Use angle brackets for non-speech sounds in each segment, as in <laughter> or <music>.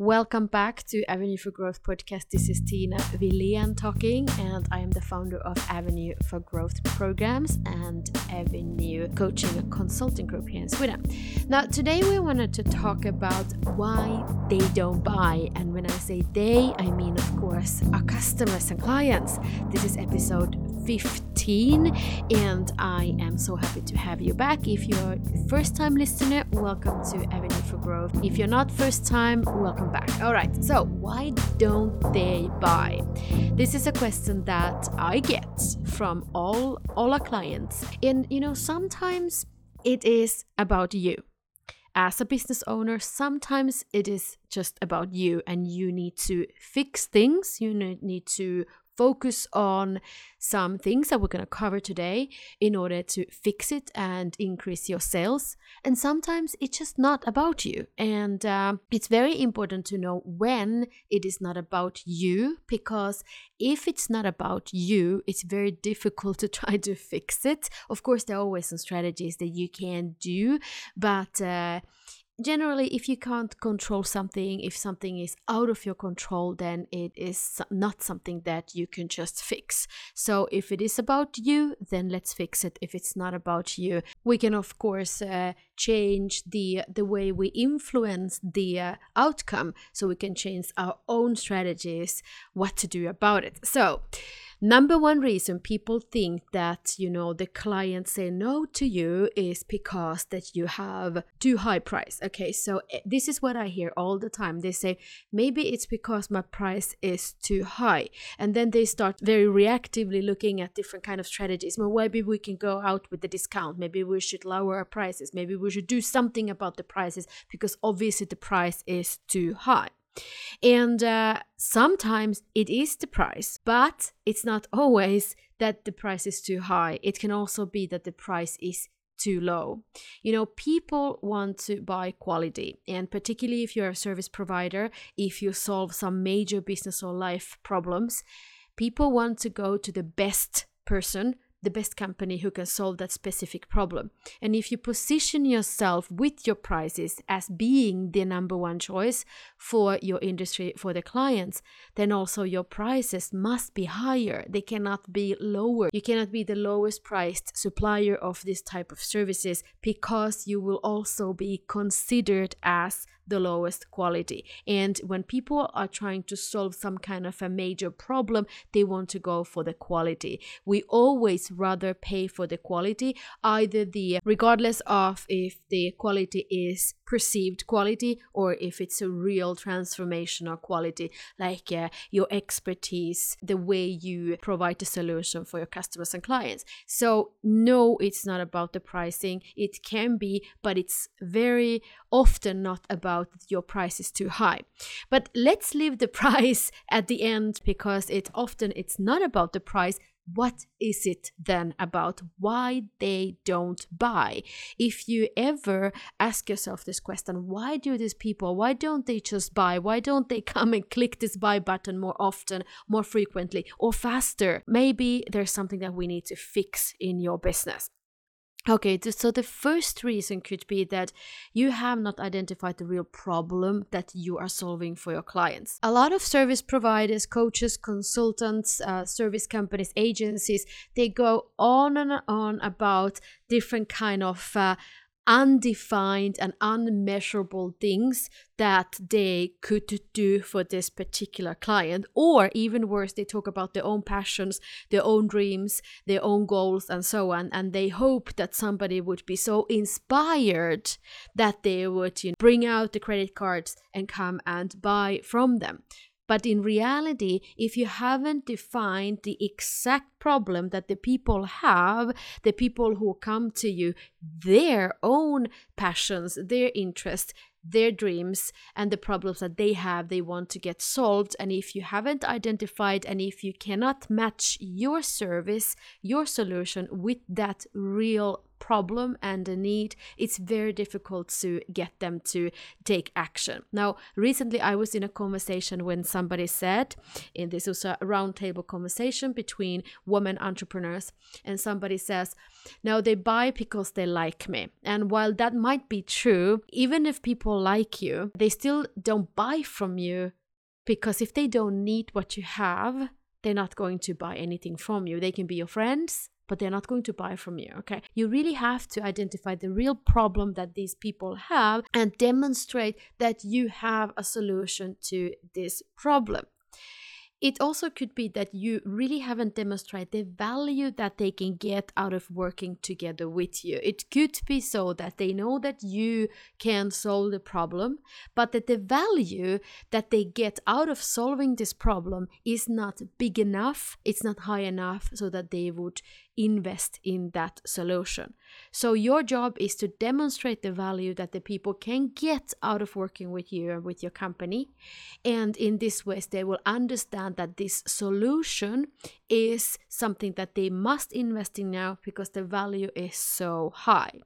Welcome back to Avenue for Growth podcast. This is Tina Villian talking, and I am the founder of Avenue for Growth programs and Avenue Coaching and Consulting Group here in Sweden. Now, today we wanted to talk about why they don't buy, and when I say they, I mean, of course, our customers and clients. This is episode 15 and I am so happy to have you back. If you're first time listener, welcome to Avenue for Growth. If you're not first time, welcome back. All right. So, why don't they buy? This is a question that I get from all all our clients. And you know, sometimes it is about you as a business owner, sometimes it is just about you and you need to fix things. You need to focus on some things that we're going to cover today in order to fix it and increase your sales. And sometimes it's just not about you. And uh, it's very important to know when it is not about you, because if it's not about you, it's very difficult to <laughs> try to fix it. Of course, there are always some strategies that you can do, but uh, generally if you can't control something if something is out of your control then it is not something that you can just fix. So if it is about you then let's fix it. If it's not about you we can of course uh, change the the way we influence the uh, outcome. So we can change our own strategies what to do about it. So Number one reason people think that, you know, the client say no to you is because that you have too high price. Okay, so eh, this is what I hear all the time. They say maybe it's because my price is too high. And then they start very reactively looking at different kind of strategies. Well, maybe we can go out with the discount. Maybe we should lower our prices. Maybe we should do something about the prices because obviously the price is too high. And uh, sometimes it is the price, but it's not always that the price is too high. It can also be that the price is too low. You know, people want to buy quality, and particularly if you're a service provider, if you solve some major business or life problems, people want to go to the best person the best company who can solve that specific problem. And if you position yourself with your prices as being the number one choice for your industry, for the clients, then also your prices must be higher. They cannot be lower. You cannot be the lowest priced supplier of this type of services because you will also be considered as the lowest quality. And when people are trying to solve some kind of a major problem, they want to go for the quality. We always rather pay for the quality, either the regardless of if the quality is perceived quality or if it's a real transformational quality, like uh, your expertise, the way you provide the solution for your customers and clients. So, no, it's not about the pricing. It can be, but it's very often not about your price is too high. But let's leave the <laughs> price at the end because it often it's not about the price. What is it then about? Why they don't buy? If you ever ask yourself this question why do these people why don't they just buy? Why don't they <laughs> come and click this buy button more often more frequently or faster? Maybe there's something that we need to fix in your business Okay, so the first reason could be that you have not identified the real problem that you are solving for your clients. A lot of service providers, coaches, consultants, uh, service companies, agencies, they go on and on about different kind of uh, undefined and unmeasurable things that they could do for this particular client. Or even worse, they talk about their own passions, their own dreams, their own goals, and so on. And they hope that somebody would be so inspired that they would you know, bring out the credit cards and come and buy from them. But in reality, if you haven't defined the exact problem that the people have, the people who come to you, their own passions, their interests, their dreams and the problems that they have they want to get solved. And if you haven't identified and if you cannot match your service your solution with that real problem and a need, it's very difficult to get them to take action. Now, recently I was in a conversation when somebody said, and this was a roundtable conversation between women entrepreneurs, and somebody says, now they buy because they like me. And while that might be true, even if people like you, they still don't buy from you because if they don't need what you have, they're not going to buy anything from you. They can be your friends, but they're not going to buy from you. Okay. You really have to identify the real problem that these people have and demonstrate that you have a solution to this problem. It also could be that you really haven't demonstrated the value that they can get out of working together with you. It could be so that they know that you can solve the problem, but that the value that they get out of solving this problem is not big enough, it's not high enough so that they would invest in that solution. So, your job is to demonstrate the value that the people can get out of working with you and with your company. And in this way, they will understand that this solution is something that they must invest in now because the value is so high.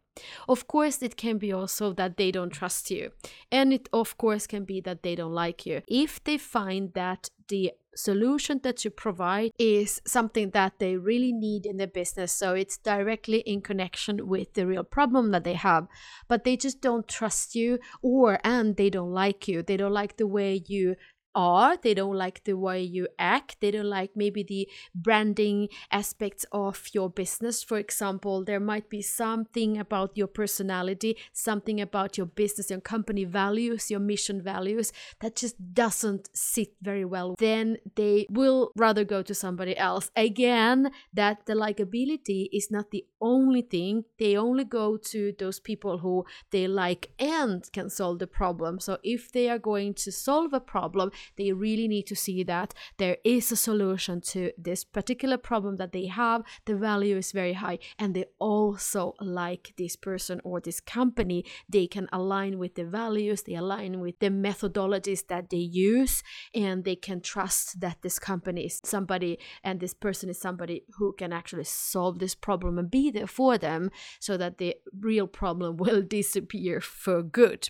Of course, it can be also that they don't trust you. And it, of course, can be that they don't like you. If they find that the solution that you provide is something that they really need in their business, so it's directly in connection with the real problem that they have, but they just don't trust you, or and they don't like you, they don't like the way you are they don't like the way you act they don't like maybe the branding aspects of your business. For example there might be something about your personality something about your business your company values your mission values that just doesn't sit very well. Then they will rather go to somebody else. Again that the likability is not the only thing they only go to those people who they like and can solve the problem so if they are going to solve a problem they really need to see that there is a solution to this particular problem that they have. The value is very high, and they also like this person or this company. They can align with the values, they align with the methodologies that they use, and they can trust that this company is somebody and this person is somebody who can actually solve this problem and be for them so that the real problem <laughs> will disappear for good.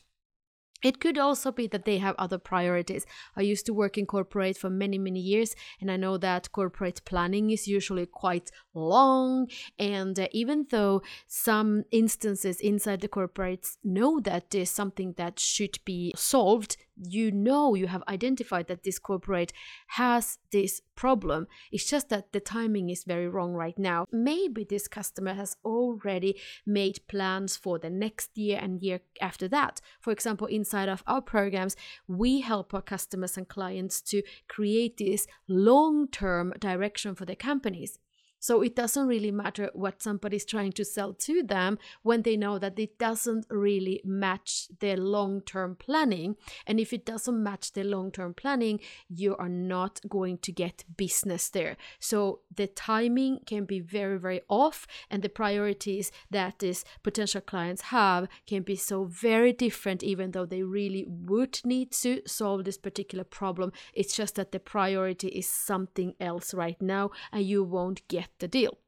It could also be that they have other priorities. I used to work in corporate for many, many years, and I know that corporate planning is usually quite long. And uh, even though some instances inside the corporates know that there's something that should be solved, you know you have identified that this corporate has this problem. It's just that the timing is very wrong right now. Maybe this customer has already made plans for the next year and year after that. For example, inside of our programs, we help our customers and clients to create this long term direction for their companies. So it doesn't really matter what somebody's trying to sell to them when they know that it doesn't really match their long term planning. And if it doesn't match their long term planning, you are not going to get business there. So the timing can be very, very off, and the priorities that these potential clients have can be so very different, even though they really would need to solve this particular problem. It's just that the priority is something else right now, and you won't get the deal.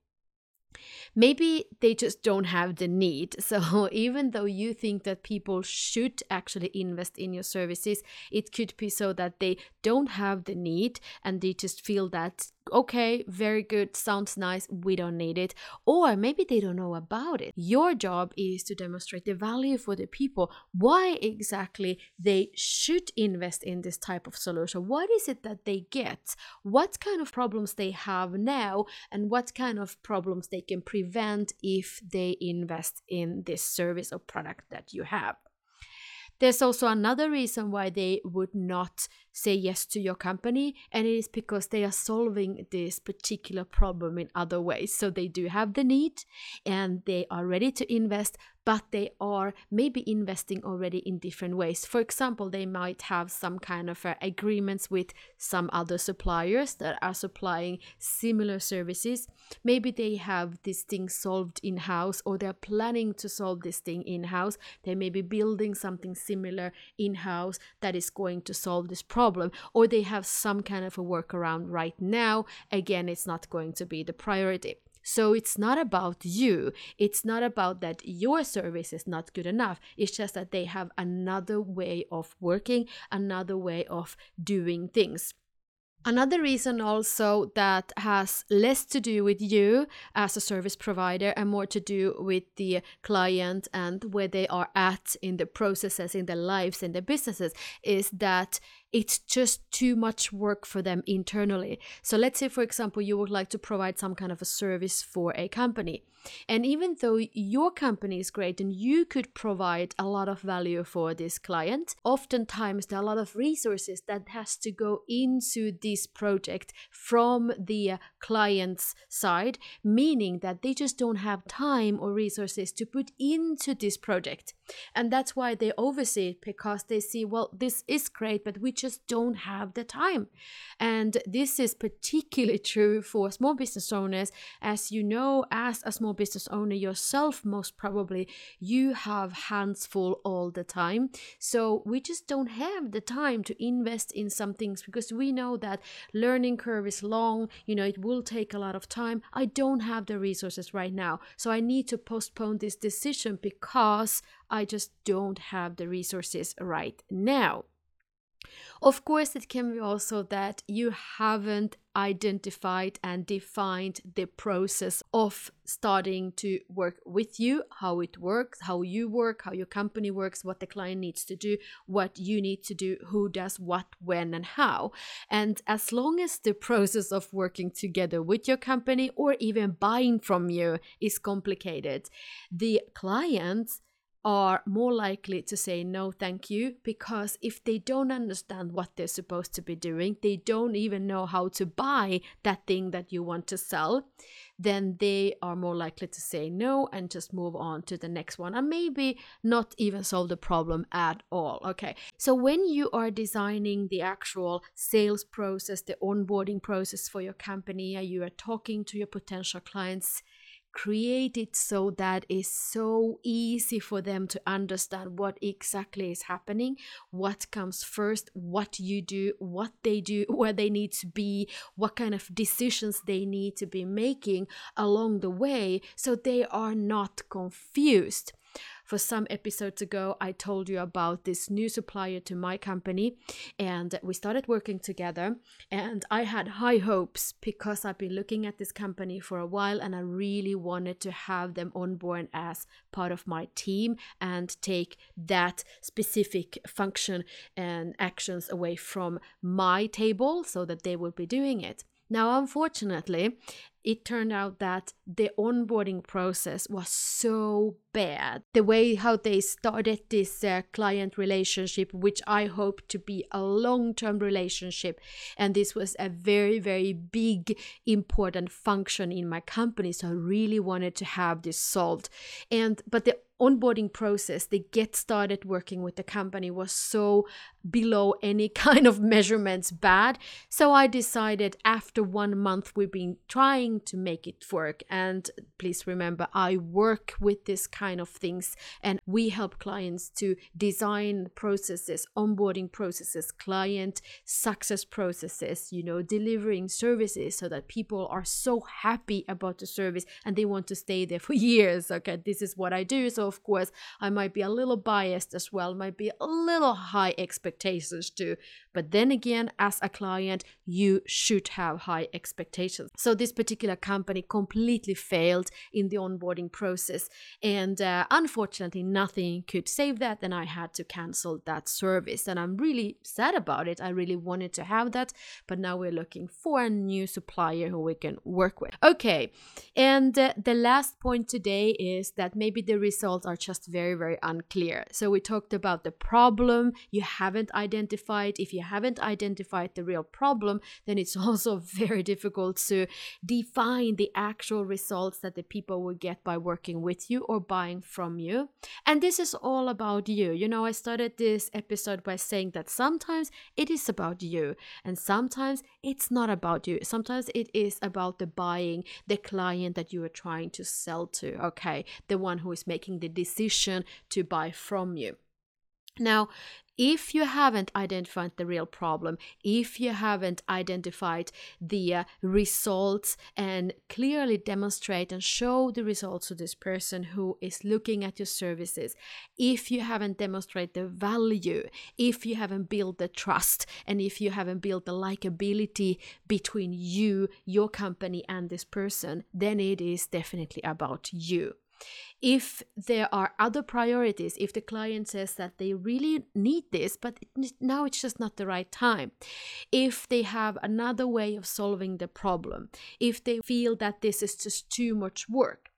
Maybe they just don't have the need. <laughs> So, even though you think that people should actually invest in your services, it could be so that they don't have the need and they just feel that okay, very good, sounds nice, we don't need it. Or maybe they don't know about it. Your job is to demonstrate the value for the people, why exactly they should invest in this type of solution. What is it that they get? What kind of problems they have now, and what kind of problems they can prevent if they invest in this service or product that you have. There's also another reason why they would not say yes to your company, and it is because they are solving this particular problem in other ways. So they do have the need and they are ready to invest, but they are maybe investing already in different ways. For example, they might have some kind of uh, agreements with some other suppliers that are supplying similar services. Maybe they have this thing solved in house or they're planning to solve this thing in house. They may be building something similar in house that is going to solve this problem, or they have some kind of a workaround right now. Again, it's not going to be the priority. So it's not about you. It's not about that your service is not good enough. It's just that they have another way of working, another way of doing things. Another reason also that has less to do with you as a service provider and more to do with the client and where they are at in the processes, in their lives, in their businesses is that it's just too much work for them internally. So let's say, for example, you would like to provide some kind of a service for a company. And even though your company is great and you could provide a lot of value for this client, oftentimes there are a lot of resources that has to go into this project from the client's side, meaning that they just don't have time or resources to put into this project. And that's why they oversee it because they see, well, this is great, but we just don't have the time. And this is particularly true for small business owners. As you know, as a small business owner yourself, most probably, you have hands full all the time. So we just don't have the time to invest in some things because we know that learning curve is long, you know, it will take a lot of time. I don't have the resources right now. So I need to postpone this decision because I just don't have the resources right now. Of course, it can be also that you haven't identified and defined the process of starting to work with you, how it works, how you work, how your company works, what the client needs to do, what you need to do, who does what, when, and how. And as long as the process of working together with your company or even buying from you is complicated, the clients are more likely to say no thank you because if they don't understand what they're supposed to be doing, they don't even know how to buy that thing that you want to sell, then they are more likely to say no and just move on to the next one and maybe not even solve the problem at all. Okay, so when you are designing the actual sales process, the onboarding process for your company, you are talking to your potential clients, create it so that it's so easy for them to understand what exactly is happening, what comes first, what you do, what they do, <laughs> where they need to be, what kind of decisions they need to be making along the way so they are not confused. For some episodes ago, I told you about this new supplier to my company, and we started working together. And I had high hopes because I've been looking at this company for a while and I really wanted to have them on board as part of my team and take that specific function and actions away from my table so that they will be doing it. Now, unfortunately, it turned out that the onboarding process was so bad. The way how they started this uh, client relationship, which I hope to be a long term relationship, and this was a very, very big, important function in my company. So I really wanted to have this solved. And but the onboarding process, they get started working with the company was so below any <laughs> kind of measurements bad. So I decided after one month, we've been trying to make it work. And please remember, I work with this kind of things and we help clients to design processes, onboarding processes, client success processes, you know, delivering services so that people are so happy about the service and they want to stay there for <laughs> years. Okay, this is what I do. So, of course, I might be a little biased as well, might be a little high expectations too. But then again, as a client, you should have high expectations. So, this particular company completely failed in the onboarding process. And uh, unfortunately, nothing could save that. And I had to cancel that service. And I'm really sad about it. I really wanted to have that. But now we're looking for a new supplier who we can work with. Okay. And uh, the last point today is that maybe the results are just very, very unclear. So we talked about the problem you haven't identified. If you haven't identified the real problem, then it's <laughs> also very difficult to define the actual results that the people will get by working with you or buying from you. And this is all about you. You know, I started this episode by saying that sometimes it is about you, and sometimes it's not about you. Sometimes it is about the buying, the client that you are trying to sell to, okay? The one who is making the decision to buy from you. Now, if you haven't identified the real problem, if you haven't identified the uh, results and clearly demonstrate and show the results to this person who is looking at your services, if you haven't demonstrated the value, if you haven't built the trust, and if you haven't built the likability between you, your company, and this person, then it is definitely about you. If there are other priorities, if the client says that they really need this, but now it's just not the right time, if they have another way of solving the problem, if they feel that this is just too much work,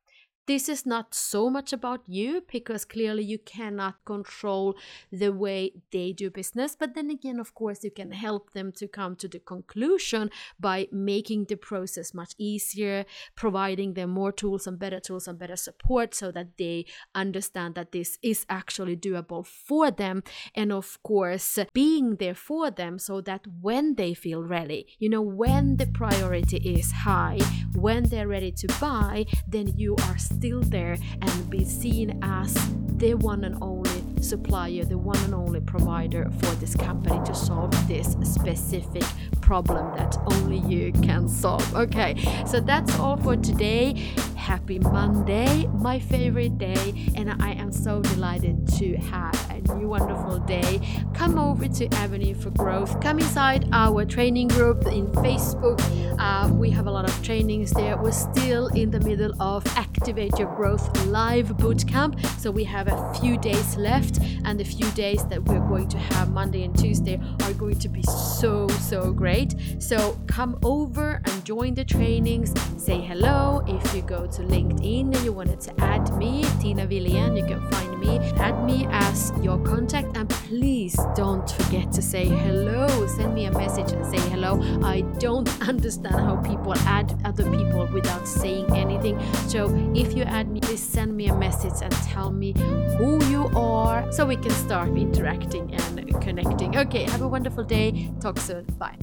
this is not so much about you because clearly you cannot control the way they do business. But then again, of course, you can help them to come to the conclusion by making the process much easier, providing them more tools and better tools and better support so that they understand that this is actually doable for them. And of course, being there for them so that when they feel ready, you know, when the priority is high, when they're ready to buy, then you are still there and be seen as the one and only supplier, the one and only provider for this company to solve this specific problem that only you can solve. Okay, so that's all for today. Happy Monday, my favorite day, and I am so delighted to have new wonderful day. Come over to Avenue for Growth, come inside our training group in Facebook. Uh, we have a lot of trainings there. We're still in the middle of Activate Your Growth Live Bootcamp, so we have a few days left, and the few days that we're going to have Monday and Tuesday are going to be so, so great. So come over and join the trainings, say hello. If you go to LinkedIn and you wanted to add me, Tina Villian, you can find me, add me as your contact, and please don't forget to say hello. Send me a message and say hello. I don't <laughs> understand how people add other people without saying anything. So if you add me, please send me a message and tell me who you are so we can start interacting and connecting. Okay, have a wonderful day. Talk soon. Bye.